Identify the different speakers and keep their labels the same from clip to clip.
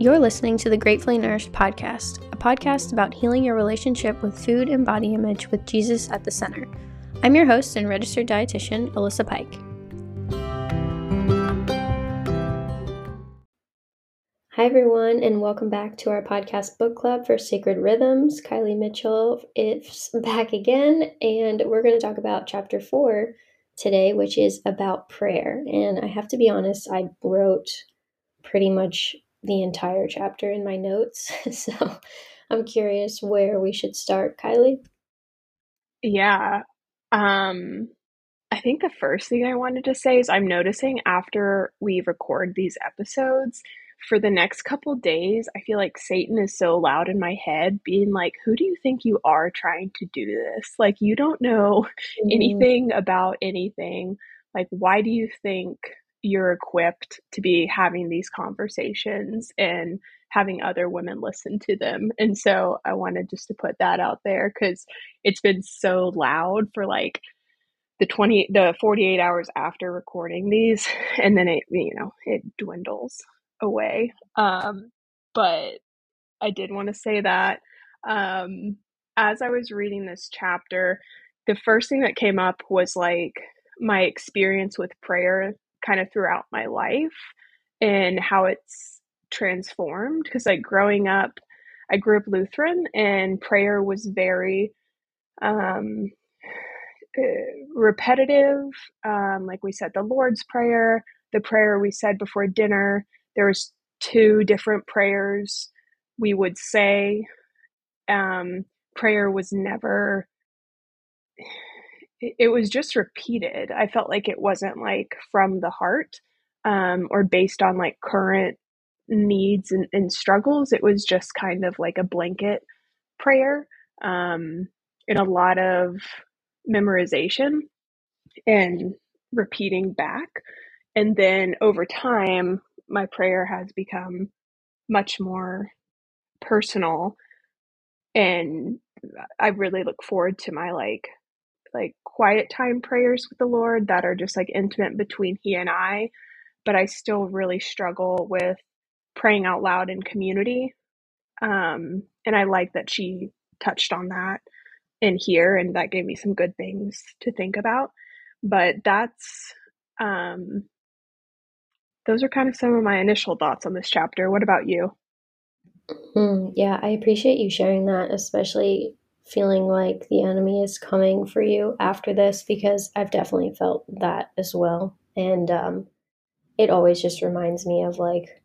Speaker 1: You're listening to the Gratefully Nourished podcast, a podcast about healing your relationship with food and body image with Jesus at the center. I'm your host and registered dietitian, Alyssa Pike. Hi, everyone, and welcome back to our podcast book club for Sacred Rhythms. Kylie Mitchell is back again, and we're going to talk about chapter four today, which is about prayer. And I have to be honest, I wrote pretty much the entire chapter in my notes. so I'm curious where we should start, Kylie.
Speaker 2: Yeah. Um I think the first thing I wanted to say is I'm noticing after we record these episodes, for the next couple days, I feel like Satan is so loud in my head, being like, Who do you think you are trying to do this? Like, you don't know mm. anything about anything. Like, why do you think you're equipped to be having these conversations and having other women listen to them? And so I wanted just to put that out there because it's been so loud for like, the 20 the 48 hours after recording these and then it you know it dwindles away. Um, but I did want to say that um, as I was reading this chapter, the first thing that came up was like my experience with prayer kind of throughout my life and how it's transformed. Because, like, growing up, I grew up Lutheran and prayer was very um, uh, repetitive. Um, like we said, the Lord's Prayer, the prayer we said before dinner, there was two different prayers we would say um, prayer was never it, was just repeated. I felt like it wasn't like from the heart um, or based on like current needs and, and, struggles. It was just kind of like a blanket prayer um, and a lot of memorization and repeating back. And then over time my prayer has become much more personal and I really look forward to my like like quiet time prayers with the Lord that are just like intimate between he and I but I still really struggle with praying out loud in community um and I like that she touched on that in here and that gave me some good things to think about but that's um those are kind of some of my initial thoughts on this chapter. What about you?
Speaker 1: Mm, yeah, I appreciate you sharing that, especially feeling like the enemy is coming for you after this, because I've definitely felt that as well. And um, it always just reminds me of like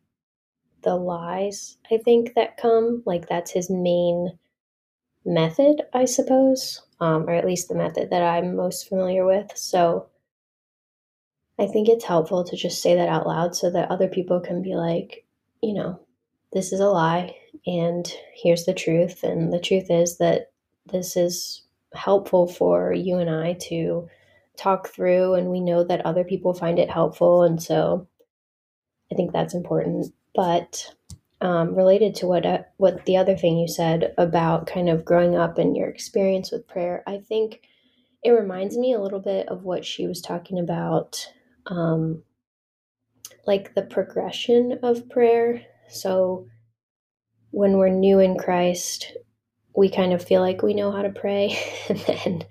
Speaker 1: the lies, I think, that come. Like, that's his main method, I suppose, um, or at least the method that I'm most familiar with. So, I think it's helpful to just say that out loud so that other people can be like, you know, this is a lie and here's the truth. And the truth is that this is helpful for you and I to talk through, and we know that other people find it helpful. And so I think that's important. But um, related to what uh, what the other thing you said about kind of growing up and your experience with prayer, I think it reminds me a little bit of what she was talking about um, like the progression of prayer. So when we're new in Christ, we kind of feel like we know how to pray. and then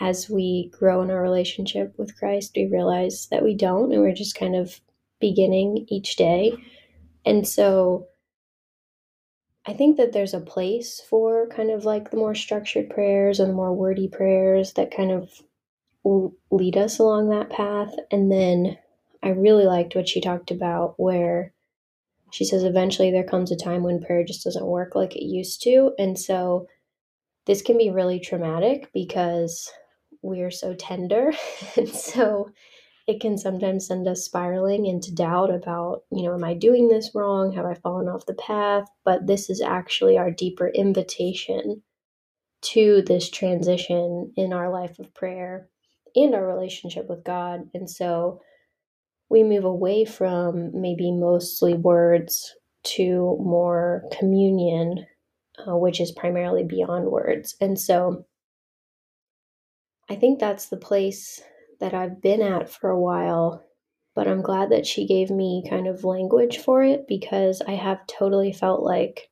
Speaker 1: as we grow in our relationship with Christ, we realize that we don't, and we're just kind of beginning each day. And so I think that there's a place for kind of like the more structured prayers and the more wordy prayers that kind of lead us along that path. And then I really liked what she talked about, where she says eventually there comes a time when prayer just doesn't work like it used to. And so this can be really traumatic because we're so tender. and so it can sometimes send us spiraling into doubt about, you know, am I doing this wrong? Have I fallen off the path? But this is actually our deeper invitation to this transition in our life of prayer and our relationship with God. And so we move away from maybe mostly words to more communion, uh, which is primarily beyond words. And so I think that's the place that I've been at for a while. but I'm glad that she gave me kind of language for it because I have totally felt like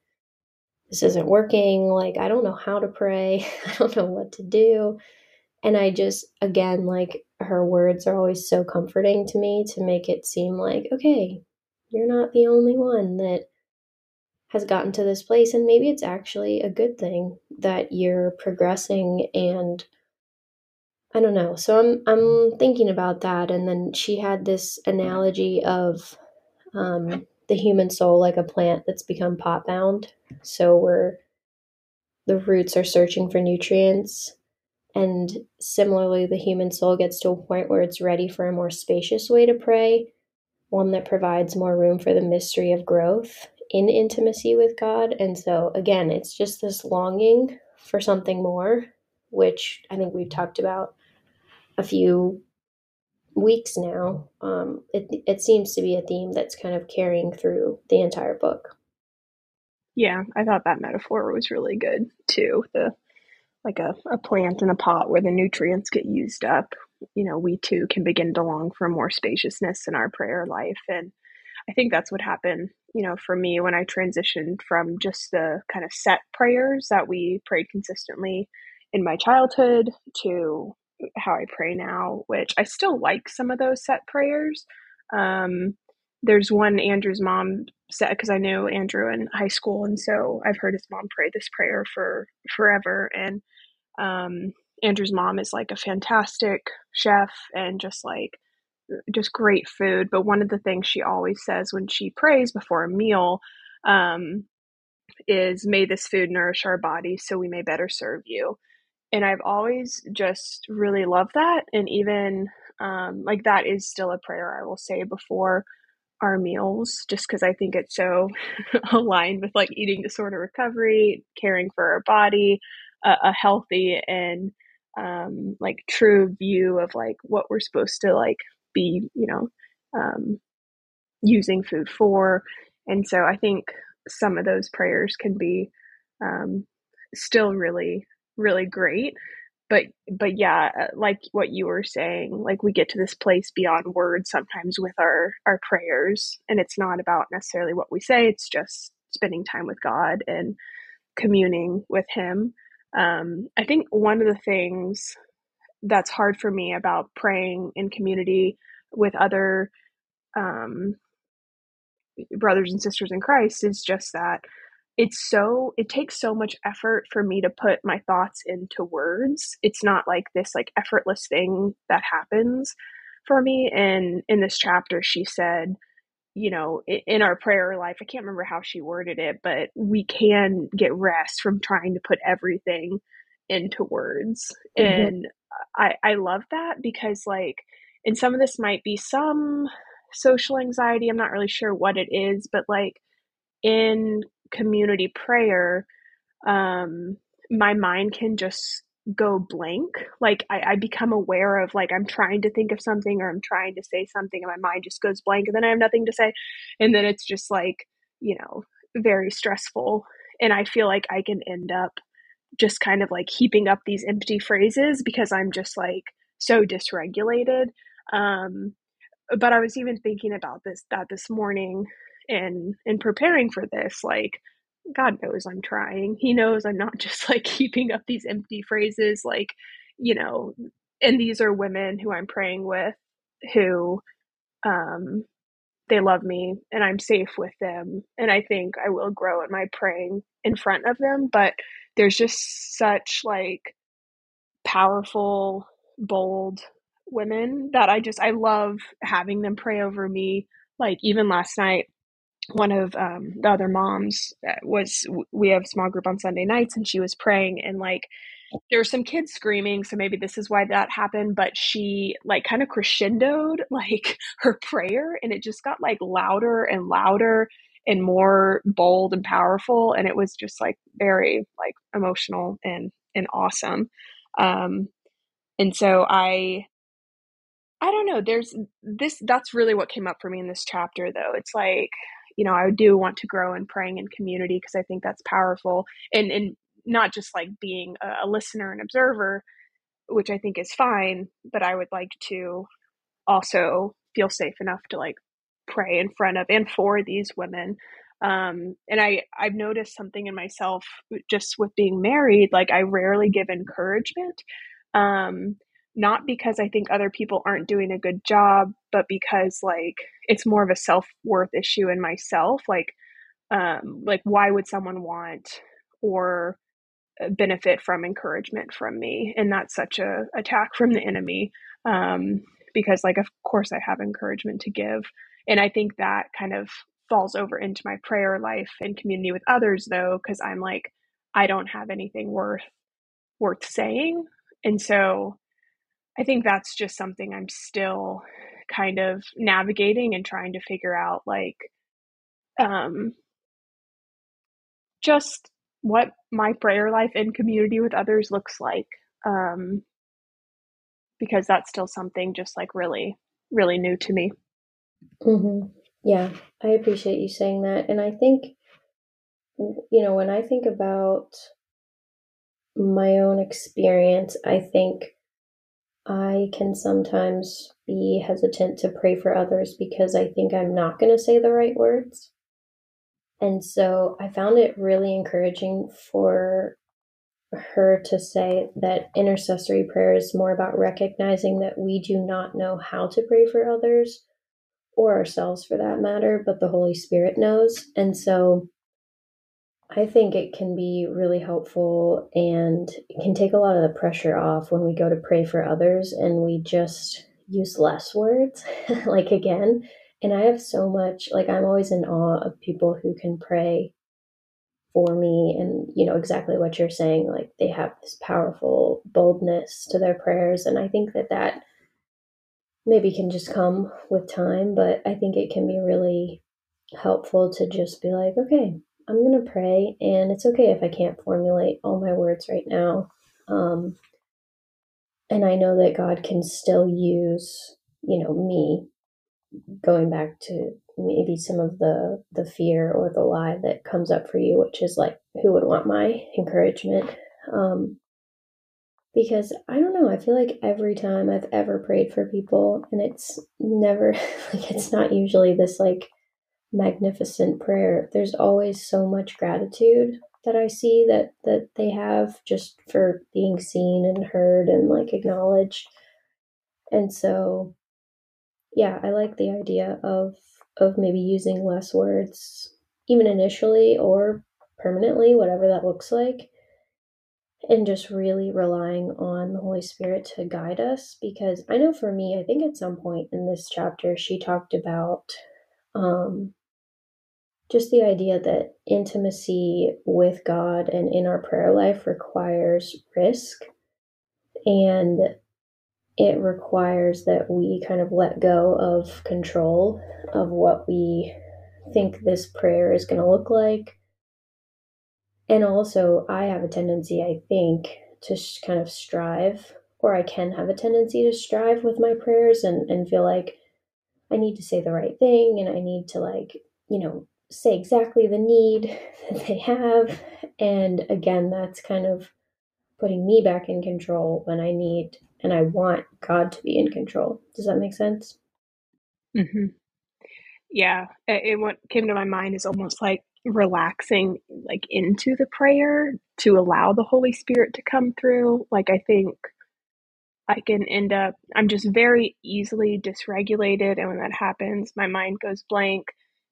Speaker 1: this isn't working. Like, I don't know how to pray, I don't know what to do. And I just, again, like, her words are always so comforting to me to make it seem like, okay, you're not the only one that has gotten to this place. And maybe it's actually a good thing that you're progressing and I don't know. So I'm I'm thinking about that, and then she had this analogy of um, the human soul like a plant that's become pot bound. So we're the roots are searching for nutrients, and similarly, the human soul gets to a point where it's ready for a more spacious way to pray, one that provides more room for the mystery of growth in intimacy with God. And so again, it's just this longing for something more, which I think we've talked about a few weeks now. Um, it it seems to be a theme that's kind of carrying through the entire book.
Speaker 2: Yeah, I thought that metaphor was really good too. The like a, a plant in a pot where the nutrients get used up. You know, we too can begin to long for more spaciousness in our prayer life. And I think that's what happened, you know, for me when I transitioned from just the kind of set prayers that we prayed consistently in my childhood to how I pray now, which I still like some of those set prayers. Um, there's one Andrew's mom said because I knew Andrew in high school, and so I've heard his mom pray this prayer for forever. And um, Andrew's mom is like a fantastic chef and just like just great food. But one of the things she always says when she prays before a meal um, is, "May this food nourish our bodies, so we may better serve you." and I've always just really loved that. And even um, like that is still a prayer I will say before our meals, just because I think it's so aligned with like eating disorder recovery, caring for our body, uh, a healthy and um, like true view of like what we're supposed to like be, you know, um, using food for. And so I think some of those prayers can be um, still really really great. But but yeah uh, like what you were saying like we get to this place beyond words sometimes with our our prayers. And it's not about necessarily what we say it's just spending time with god and communing with him um, i think one of the things that's hard for me about praying in community with other um, brothers and sisters in christ is just that it's so it takes so much effort for me to put my thoughts into words. It's not like this like effortless thing that happens for me. And in this chapter she said you know in our prayer life i can't remember how she worded it but we can get rest from trying to put everything into words mm-hmm. and i i love that because like and some of this might be some social anxiety i'm not really sure what it is but like in community prayer, um, my mind can just go blank. Like I, I become aware of like I'm trying to think of something or I'm trying to say something and my mind just goes blank and then I have nothing to say. And then it's just like, you know, very stressful. And I feel like I can end up just kind of like heaping up these empty phrases because I'm just like so dysregulated. Um, but I was even thinking about this that this morning in in preparing for this like god knows i'm trying. He knows i'm not just like keeping up these empty phrases like you know and these are women who i'm praying with who um they love me and i'm safe with them and i think i will grow in my praying in front of them but there's just such like powerful bold women that i just i love having them pray over me like even last night one of um, the other moms uh, was we have small group on sunday nights and she was praying and like there were some kids screaming so maybe this is why that happened but she like kind of crescendoed like her prayer and it just got like louder and louder and more bold and powerful and it was just like very like emotional and and awesome. Um and so i i don't know there's this that's really what came up for me in this chapter though. It's like you know, I do want to grow in praying in community because I think that's powerful. And, and not just like being a, a listener and observer, which I think is fine, but I would like to also feel safe enough to like pray in front of and for these women. Um and i i've noticed something in myself just with being married like i rarely give encouragement um not because i think other people aren't doing a good job but because like it's more of a self-worth issue in myself like um like why would someone want or uh, benefit from encouragement from me? And that's such a attack from the enemy um because like of course i have encouragement to give. And i think that kind of falls over into my prayer life and community with others though because i'm like i don't have anything worth worth saying. And so i think that's just something i'm still kind of navigating and trying to figure out like um just what my prayer life in community with others looks like um because that's still something just like really really new to me
Speaker 1: hmm Yeah, I appreciate you saying that. And I think, you know, when I think about my own experience, I think I can sometimes be hesitant to pray for others because I think I'm not going to say the right words. And so I found it really encouraging for her to say that intercessory prayer is more about recognizing that we do not know how to pray for others or ourselves for that matter, but the Holy Spirit knows. And so I think it can be really helpful and it can take a lot of the pressure off when we go to pray for others and we just use less words, like again. And I have so much, like, I'm always in awe of people who can pray for me and, you know, exactly what you're saying. Like, they have this powerful boldness to their prayers. And I think that that maybe can just come with time, but I think it can be really helpful to just be like, okay, I'm going to pray, and it's okay if I can't formulate all my words right now. Um, and I know that God can still use, you know, me going back to maybe some of the the fear or the lie that comes up for you, which is like, who would want my encouragement? Um, because I don't know, I feel like every time I've ever prayed for people, and it's never like it's not usually this like magnificent prayer. There's always so much gratitude that I see that that they have just for being seen and heard and like acknowledged. And so yeah, I like the idea of of maybe using less words even initially or permanently, whatever that looks like. And just really relying on the Holy Spirit to guide us because I know for me, I think at some point in this chapter she talked about um just the idea that intimacy with God and in our prayer life requires risk and it requires that we kind of let go of control of what we think this prayer is going to look like. And also, I have a tendency, I think, to kind of strive, or I can have a tendency to strive with my prayers and, and feel like I need to say the right thing and I need to, like, you know, say exactly the need that they have. And again, that's kind of putting me back in control when I need and I want God to be in control. Does that make sense?
Speaker 2: hmm Yeah, it, what came to my mind is almost like relaxing like into the prayer to allow the Holy Spirit to come through. Like I think I can end up I'm just very easily dysregulated and when that happens my mind goes blank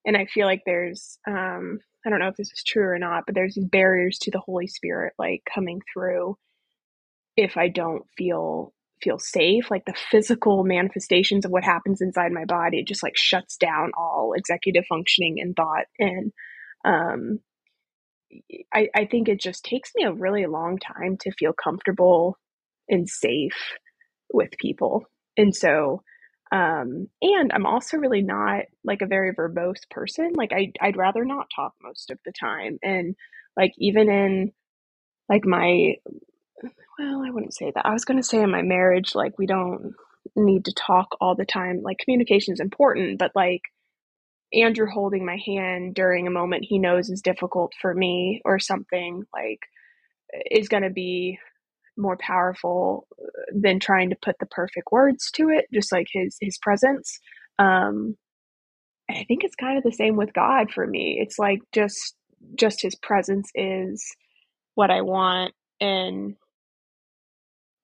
Speaker 2: and I feel like there's um I don't know if this is true or not, but there's these barriers to the Holy Spirit like coming through if I don't feel feel safe. Like the physical manifestations of what happens inside my body it just like shuts down all executive functioning and thought. And um I, I think it just takes me a really long time to feel comfortable and safe with people. And so um and i'm also really not like a very verbose person like I, i'd rather not talk most of the time and like even in like my well, I wouldn't say that. I was going to say in my marriage, like, we don't need to talk all the time. Like, communication is important, but like, Andrew holding my hand during a moment he knows is difficult for me or something, like, is going to be more powerful than trying to put the perfect words to it, just like his his presence. Um, I think it's kind of the same with God for me. It's like just just his presence is what I want and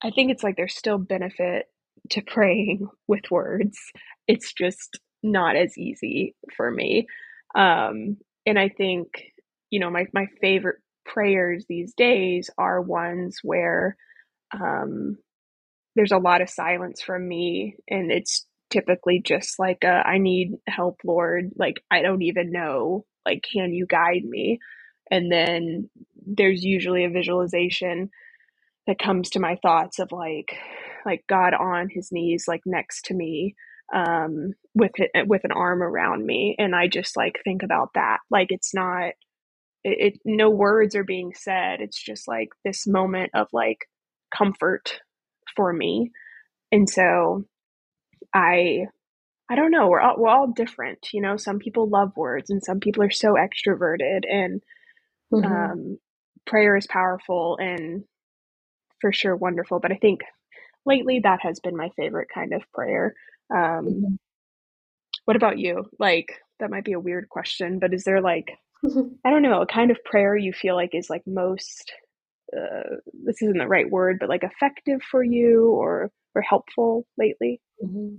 Speaker 2: I think it's like there's still benefit to praying with words. It's just not as easy for me. Um, and I think, you know, my, my favorite prayers these days are ones where um, there's a lot of silence from me and it's typically just like a, I need help, Lord. Like, I don't even know. Like, can you guide me? And then there's usually a visualization that comes to my thoughts of like like God on his knees like next to me um with it with an arm around me and I just like think about that like it's not it, it no words are being said it's just like this moment of like comfort for me and so I I don't know we're all we're all different you know some people love words and some people are so extroverted and mm-hmm. um prayer is powerful and for sure wonderful. But I think lately that has been my favorite kind of prayer. Um, mm-hmm. What about you? Like, that might be a weird question, but is there like. I don't know, a kind of prayer you feel like is like most, uh, this isn't the right word, but like effective for you or, or helpful lately?
Speaker 1: Mm-hmm.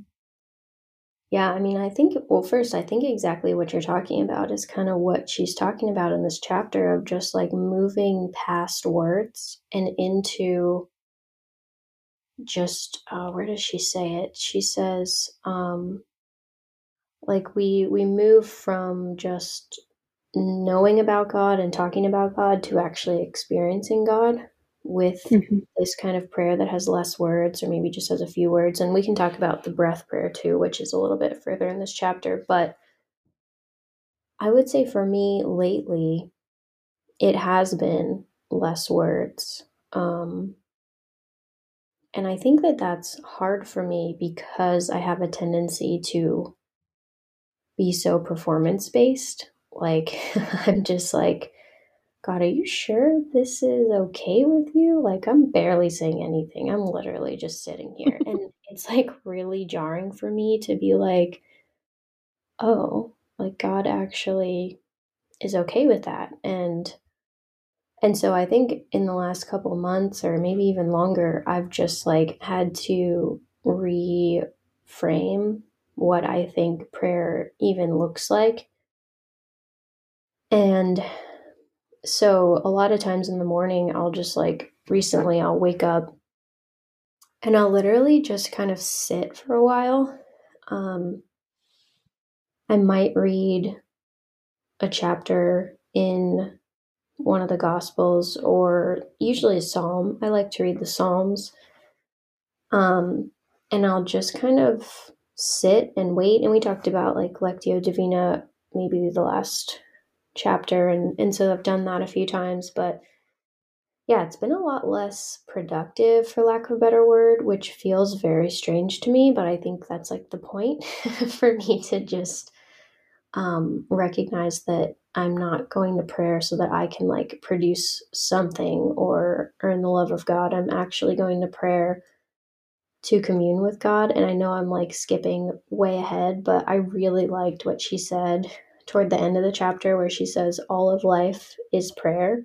Speaker 1: Yeah, I mean, I think, well, first, I think exactly what you're talking about is kind of what she's talking about in this chapter of just like moving past words and into just, uh, where does she say it? She says, um, like we we move from just knowing about God and talking about God to actually experiencing God with mm-hmm. this kind of prayer that has less words or maybe just has a few words. And we can talk about the breath prayer too, which is a little bit further in this chapter. But I would say for me lately, it has been less words. Um, and I think that that's hard for me because I have a tendency to be so performance based. Like, I'm just like, God, are you sure this is okay with you? Like, I'm barely saying anything. I'm literally just sitting here. and it's like really jarring for me to be like, oh, like God actually is okay with that. And and so I think in the last couple months or maybe even longer, I've just like had to reframe what I think prayer even looks like. And so a lot of times in the morning i'll just like recently i'll wake up and i'll literally just kind of sit for a while. Um, i might read a chapter in one of the gospels or usually a psalm. I like to read the psalms. Um, and i'll just kind of sit and wait. And we talked about like lectio divina maybe the last chapter and and so I've done that a few times but yeah it's been a lot less productive for lack of a better word which feels very strange to me but I think that's like the point for me to just um, recognize that I'm not going to prayer so that I can like produce something or earn the love of God. I'm actually going to prayer to commune with God and I know I'm like skipping way ahead but I really liked what she said toward the end of the chapter where she says all of life is prayer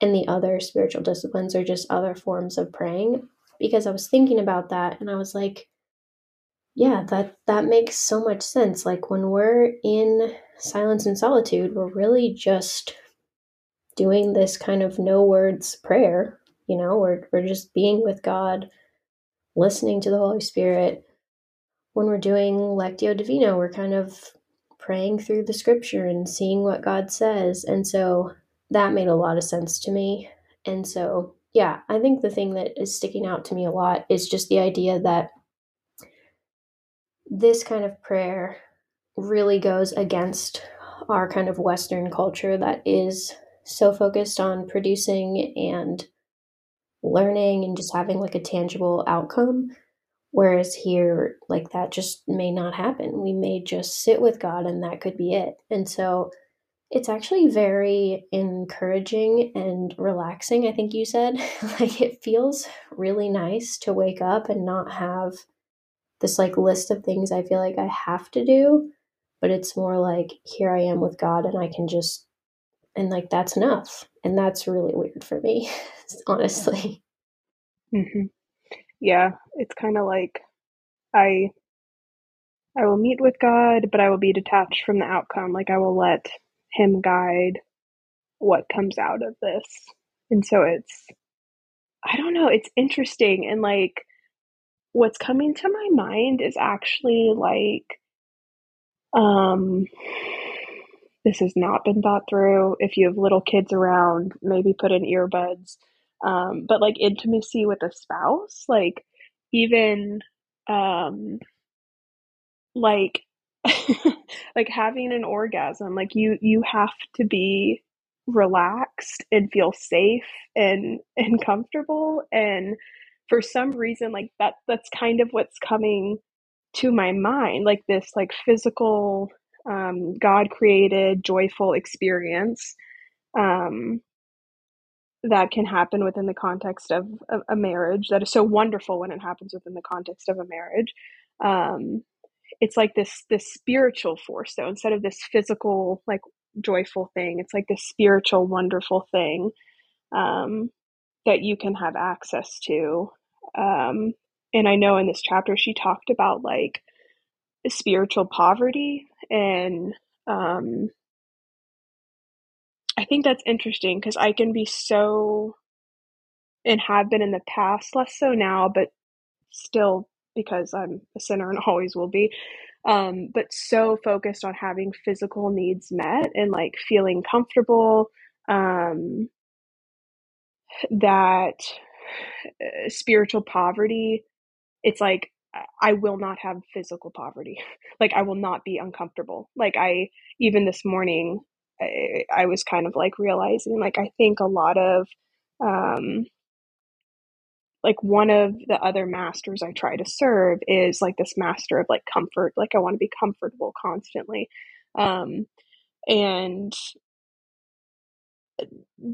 Speaker 1: and the other spiritual disciplines are just other forms of praying. Because I was thinking about that and I was like yeah that that makes so much sense. Like when we're in silence and solitude we're really just doing this kind of no words prayer you know? We're we're just being with God listening to the Holy Spirit. When we're doing lectio divina we're kind of praying through the scripture and seeing what God says. And so that made a lot of sense to me. And so, yeah, I think the thing that is sticking out to me a lot is just the idea that this kind of prayer really goes against our kind of Western culture that is so focused on producing and learning and just having like a tangible outcome Whereas here, like that just may not happen. We may just sit with God and that could be it. And so it's actually very encouraging and relaxing, I think you said. like it feels really nice to wake up and not have this like list of things I feel like I have to do, but it's more like here I am with God and I can just and like that's enough. And that's really weird for me, honestly.
Speaker 2: Mm-hmm. Yeah, it's kind of like I I will meet with God, but I will be detached from the outcome. Like I will let him guide what comes out of this. And so it's I don't know, it's interesting and like what's coming to my mind is actually like um this has not been thought through. If you have little kids around, maybe put in earbuds. Um, but like intimacy with a spouse, like even um like like having an orgasm, like you you have to be relaxed and feel safe and and comfortable. And for some reason like that that's kind of what's coming to my mind like this like physical um, god created joyful experience um, that can happen within the context of, a marriage that is so wonderful when it happens within the context of a marriage. Um, it's like this this spiritual force though instead of this physical like joyful thing it's like this spiritual wonderful thing um, that you can have access to. Um, and i know in this chapter she talked about like spiritual poverty and um, i think that's interesting because i can be so and have been in the past less so now but still because i'm a sinner and always will be um, but so focused on having physical needs met and like feeling comfortable um, that uh, spiritual poverty it's like I will not have physical poverty. Like I will not be uncomfortable. Like I even this morning I, was kind of like realizing like I think a lot of um like one of the other masters I try to serve is like this master of like comfort. Like I want to be comfortable constantly. Um and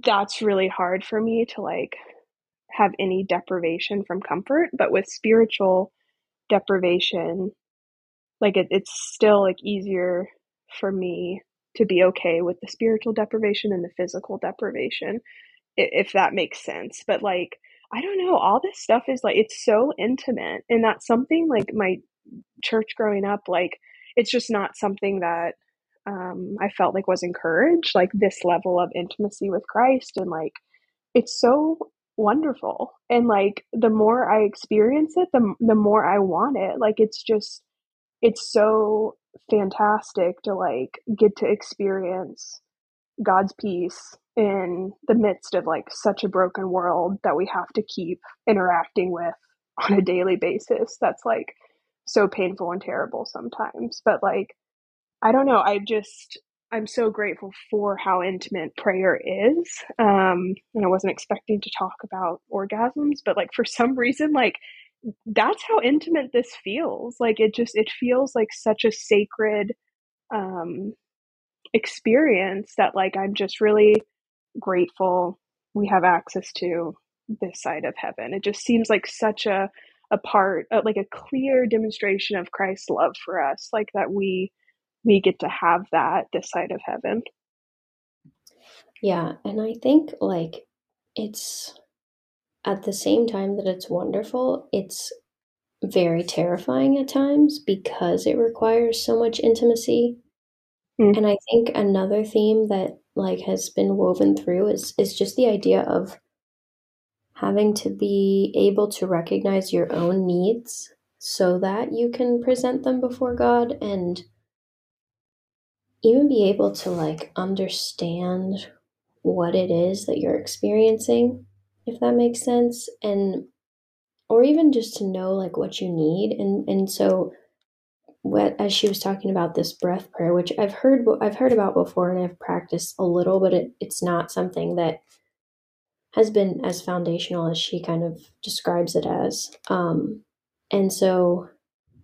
Speaker 2: that's really hard for me to like have any deprivation from comfort, but with spiritual deprivation like it, it's still like easier for me to be okay with the spiritual deprivation and the physical deprivation if that makes sense. But like i don't know all this stuff is like it's so intimate and that's something like my church growing up like it's just not something that um, i felt like was encouraged like this level of intimacy with christ and like it's so wonderful. And like the more i experience it the, the more i want it. Like it's just it's so fantastic to like get to experience god's peace in the midst of like such a broken world that we have to keep interacting with on a daily basis that's like so painful and terrible sometimes but like i don't know i just I'm so grateful for how intimate prayer is. Um, and I wasn't expecting to talk about orgasms, but like for some reason, like that's how intimate this feels. Like it just it feels like such a sacred um, experience that like I'm just really grateful we have access to this side of heaven. It just seems like such a a part, uh, like a clear demonstration of Christ's love for us, like that we we get to have that this side of heaven.
Speaker 1: Yeah, and I think like it's at the same time that it's wonderful, it's very terrifying at times because it requires so much intimacy. Mm. And I think another theme that like has been woven through is is just the idea of having to be able to recognize your own needs so that you can present them before God and even be able to like understand what it is that you're experiencing, if that makes sense, and or even just to know like what you need. And and so what as she was talking about this breath prayer, which I've heard I've heard about before and I've practiced a little, but it, it's not something that has been as foundational as she kind of describes it as. Um, and so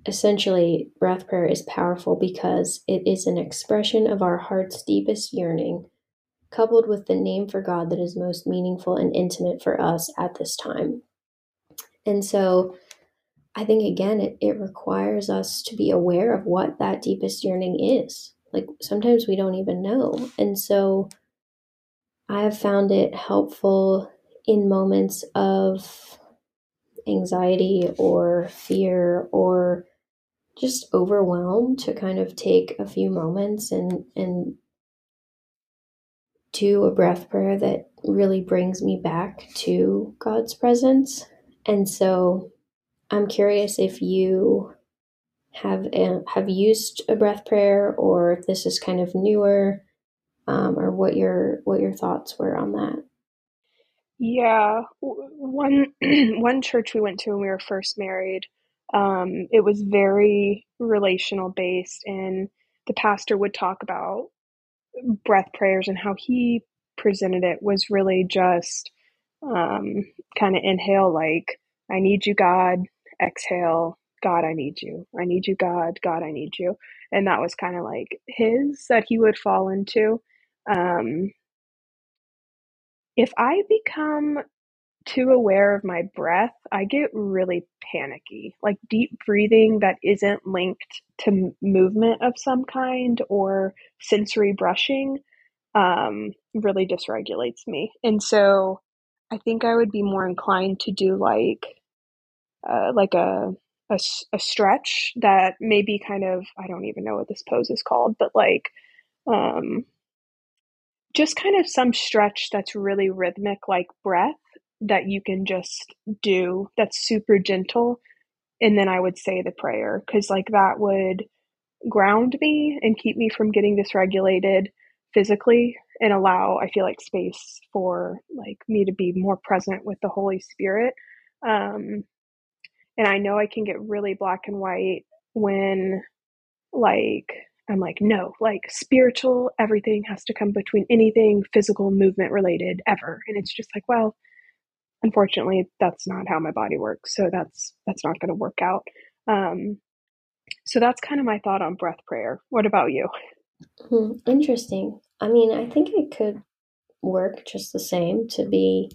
Speaker 1: Essentially, breath prayer is powerful because it is an expression of our heart's deepest yearning, coupled with the name for God that is most meaningful and intimate for us at this time. And so, I think again, it, it requires us to be aware of what that deepest yearning is. Like sometimes we don't even know. And so I have found it helpful in moments of anxiety or fear or just overwhelmed to kind of take a few moments and and do a breath prayer that really brings me back to God's presence. And so I'm curious if you have uh, have used a breath prayer or if this is kind of newer um, or what your what your thoughts were on that.
Speaker 2: Yeah, one one church we went to when we were first married, um, it was very relational based, and the pastor would talk about breath prayers and how he presented it was really just um, kind of inhale like I need you, God. Exhale, God, I need you. I need you, God. God, I need you. And that was kind of like his that he would fall into. Um, if I become too aware of my breath, I get really panicky. Like deep breathing that isn't linked to movement of some kind or sensory brushing um, really dysregulates me. And so I think I would be more inclined to do like uh, like a, a, a stretch that maybe kind of I don't even know what this pose is called, but like um, just kind of some stretch that's really rhythmic, like breath that you can just do that's super gentle. And then I would say the prayer because, like, that would ground me and keep me from getting dysregulated physically and allow, I feel like, space for like me to be more present with the Holy Spirit. Um, and I know I can get really black and white when, like, I'm like, no, like spiritual, everything has to come between anything physical movement related ever. And it's just like, well, unfortunately, that's not how my body works. So that's that's not going to work out. Um, so that's kind of my thought on breath prayer. What about you?
Speaker 1: Hmm, interesting. I mean, I think it could work just the same to be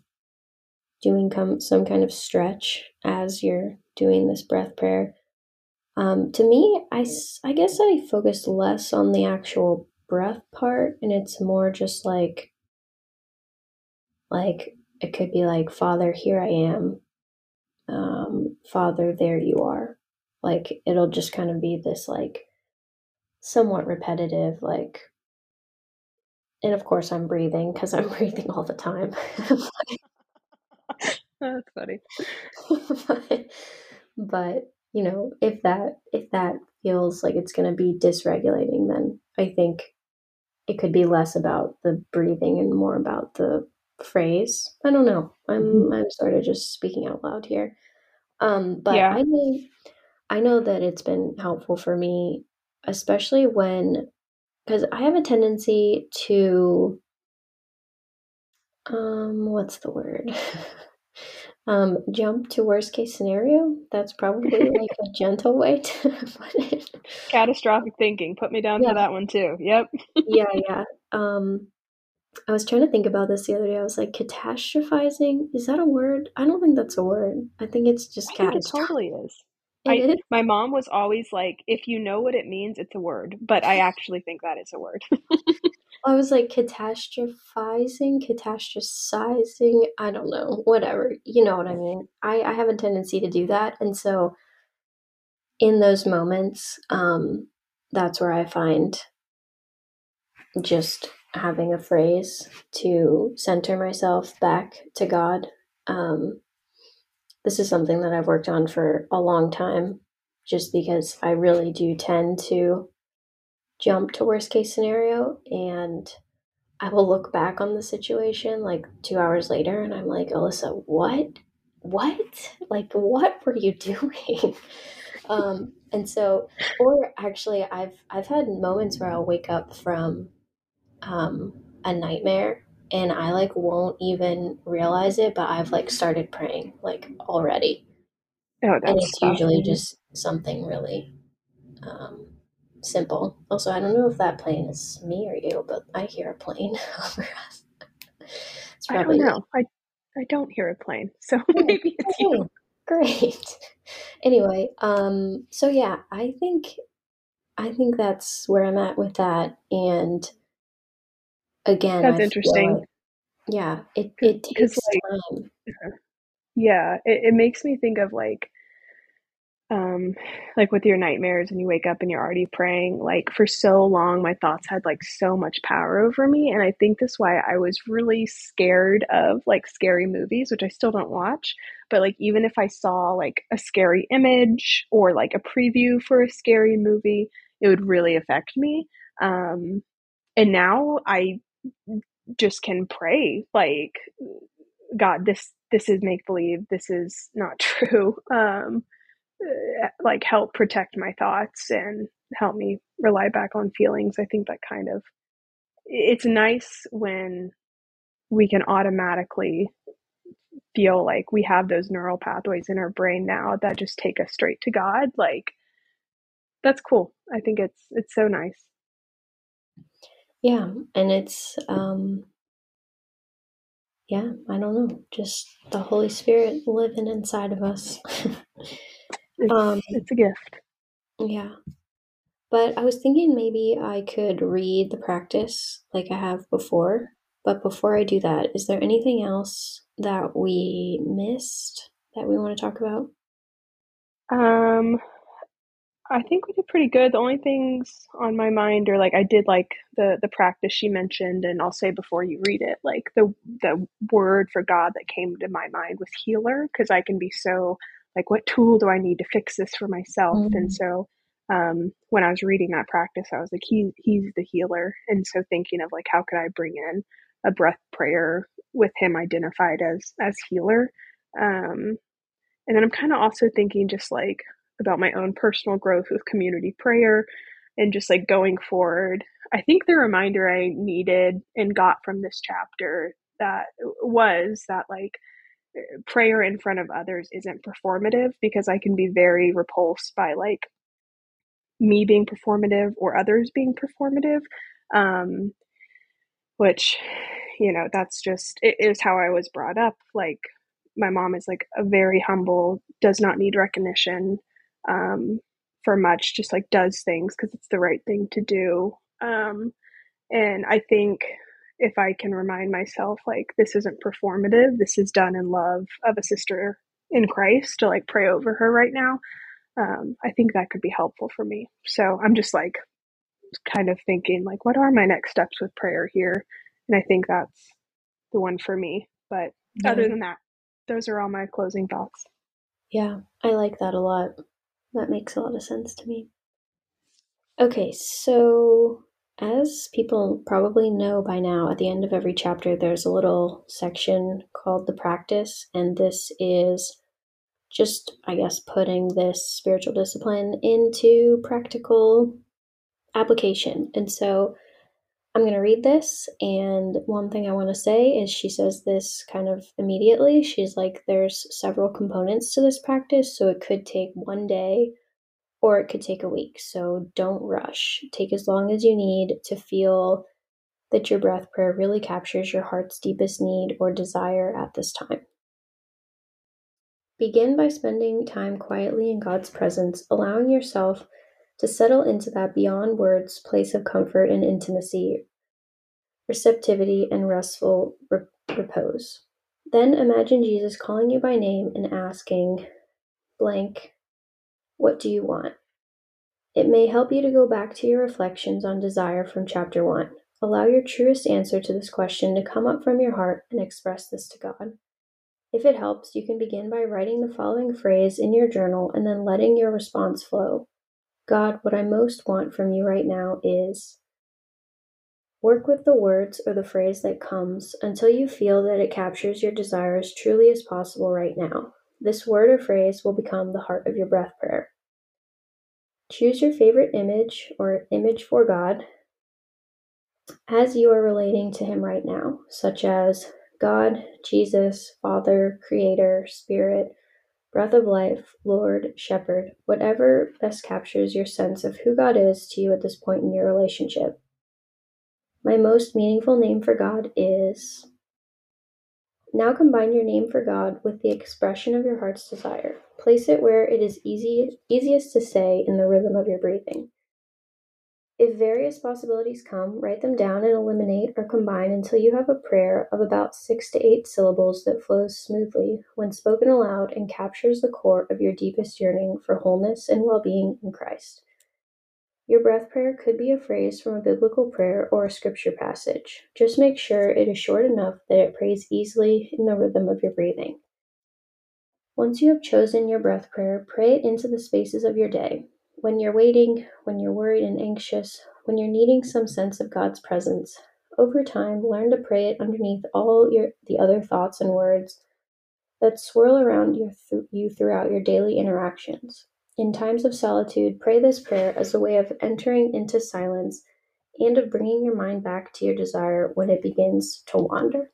Speaker 1: doing com- some kind of stretch as you're doing this breath prayer. Um, to me, I, I guess I focus less on the actual breath part, and it's more just like, like it could be like, Father, here I am. Um, Father, there you are. Like it'll just kind of be this like somewhat repetitive, like, and of course I'm breathing because I'm breathing all the time.
Speaker 2: That's funny.
Speaker 1: but, but you know, if that if that feels like it's going to be dysregulating, then I think it could be less about the breathing and more about the phrase. I don't know. I'm mm-hmm. I'm sort of just speaking out loud here. Um, but yeah. I know I know that it's been helpful for me, especially when because I have a tendency to um what's the word? um jump to worst case scenario. That's probably like a gentle way to put it.
Speaker 2: Catastrophic thinking. Put me down yeah. for that one too. Yep.
Speaker 1: yeah, yeah. Um I was trying to think about this the other day. I was like, catastrophizing? Is that a word? I don't think that's a word. I think it's just catastrophe.
Speaker 2: It totally is. I, is? My mom was always like, if you know what it means, it's a word. But I actually think that is a word.
Speaker 1: I was like, catastrophizing, catastrophizing. I don't know. Whatever. You know what I mean. I, I have a tendency to do that. And so in those moments, um, that's where I find just having a phrase to center myself back to God. Um, this is something that I've worked on for a long time, just because I really do tend to jump to worst case scenario and I will look back on the situation like two hours later and I'm like, Alyssa, what? What? Like, what were you doing? um, and so, or actually, I've I've had moments where I'll wake up from um, a nightmare and I like won't even realize it, but I've like started praying like already. Oh, that's and it's usually just something really um, simple. Also, I don't know if that plane is me or you, but I hear a plane over us.
Speaker 2: I don't know. I I don't hear a plane, so maybe it's you.
Speaker 1: Great. Anyway, um, so yeah, I think I think that's where I'm at with that. And again,
Speaker 2: That's
Speaker 1: I
Speaker 2: interesting.
Speaker 1: like yeah, it it takes
Speaker 2: like
Speaker 1: time.
Speaker 2: yeah, it, it makes me think of like um like with your nightmares and you wake up and you're already praying like for so long my thoughts had like so much power over me and i think that's why i was really scared of like scary movies which i still don't watch but like even if i saw like a scary image or like a preview for a scary movie it would really affect me um and now i just can pray like god this this is make believe this is not true um uh, like help protect my thoughts and help me rely back on feelings. I think that kind of it's nice when we can automatically feel like we have those neural pathways in our brain now that just take us straight to God. Like that's cool. I think it's it's so nice.
Speaker 1: Yeah, and it's um yeah, I don't know, just the Holy Spirit living inside of us. um
Speaker 2: It's it's a gift.
Speaker 1: yeah. But I was thinking maybe I could read the practice like I have before. But before I do that, is there anything else that we missed that we want to talk about?
Speaker 2: Um I think we did pretty good. The only things on my mind are like I did like the the practice she mentioned, and I'll say before you read it, like the the word for God that came to my mind was healer, because I can be so like, what tool do I need to fix this for myself? And
Speaker 1: Mm,
Speaker 2: so um, when I was reading that practice, I was like, he he's the healer, and so thinking of like how could I bring in a breath prayer with him identified as as healer. Um, and then I'm kind of also thinking just like about my own personal growth with community prayer and just like going forward. I think the reminder I needed and got from this chapter that was that like prayer in front of others isn't performative because I can be very repulsed by like me being performative or others being performative. Um, which you know that's just it is how i was brought up like my mom is like a very humble does not need recognition um, for much just like does things because it's the right thing to do. Um, and i think if i can remind myself like this isn't performative this is done in love of a sister in christ to like pray over her right now um, i think that could be helpful for me. So i'm just like kind of thinking like what are my next steps with prayer here? And i think that's the one for me. But other than that those are all my closing thoughts.
Speaker 1: Yeah, I like that a lot. That makes a lot of sense to me. Okay, so as people probably know by now, at the end of every chapter, there's a little section called the practice, and this is just, I guess, putting this spiritual discipline into practical application. And so I'm going to read this, and one thing I want to say is she says this kind of immediately. She's like, there's several components to this practice, so it could take one day or it could take a week. So don't rush. Take as long as you need to feel that your breath prayer really captures your heart's deepest need or desire at this time. Begin by spending time quietly in God's presence, allowing yourself to settle into that beyond words place of comfort and intimacy, receptivity, and restful repose. Then imagine Jesus calling you by name and asking, blank, what do you want? It may help you to go back to your reflections on desire from chapter 1. Allow your truest answer to this question to come up from your heart and express this to God. If it helps, you can begin by writing the following phrase in your journal and then letting your response flow. God, what I most want from you right now is. Work with the words or the phrase that comes until you feel that it captures your desire as truly as possible right now. This word or phrase will become the heart of your breath prayer. Choose your favorite image or image for God as you are relating to Him right now, such as God, Jesus, Father, Creator, Spirit, Breath of Life, Lord, Shepherd, whatever best captures your sense of who God is to you at this point in your relationship. My most meaningful name for God is Now combine your name for God with the expression of your heart's desire. Place it where it is easy, easiest to say in the rhythm of your breathing. If various possibilities come, write them down and eliminate or combine until you have a prayer of about six to eight syllables that flows smoothly when spoken aloud and captures the core of your deepest yearning for wholeness and well being in Christ. Your breath prayer could be a phrase from a biblical prayer or a scripture passage. Just make sure it is short enough that it prays easily in the rhythm of your breathing. Once you have chosen your breath prayer, pray it into the spaces of your day, when you're waiting, when you're worried and anxious, when you're needing some sense of God's presence, over time, learn to pray it underneath all your the other thoughts and words that swirl around you, th- you throughout your daily interactions. In times of solitude, pray this prayer as a way of entering into silence and of bringing your mind back to your desire when it begins to wander.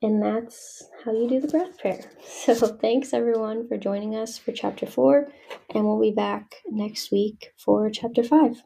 Speaker 1: And that's how you do the breath prayer. So thanks everyone for joining us for chapter four, and we'll be back next week for chapter five.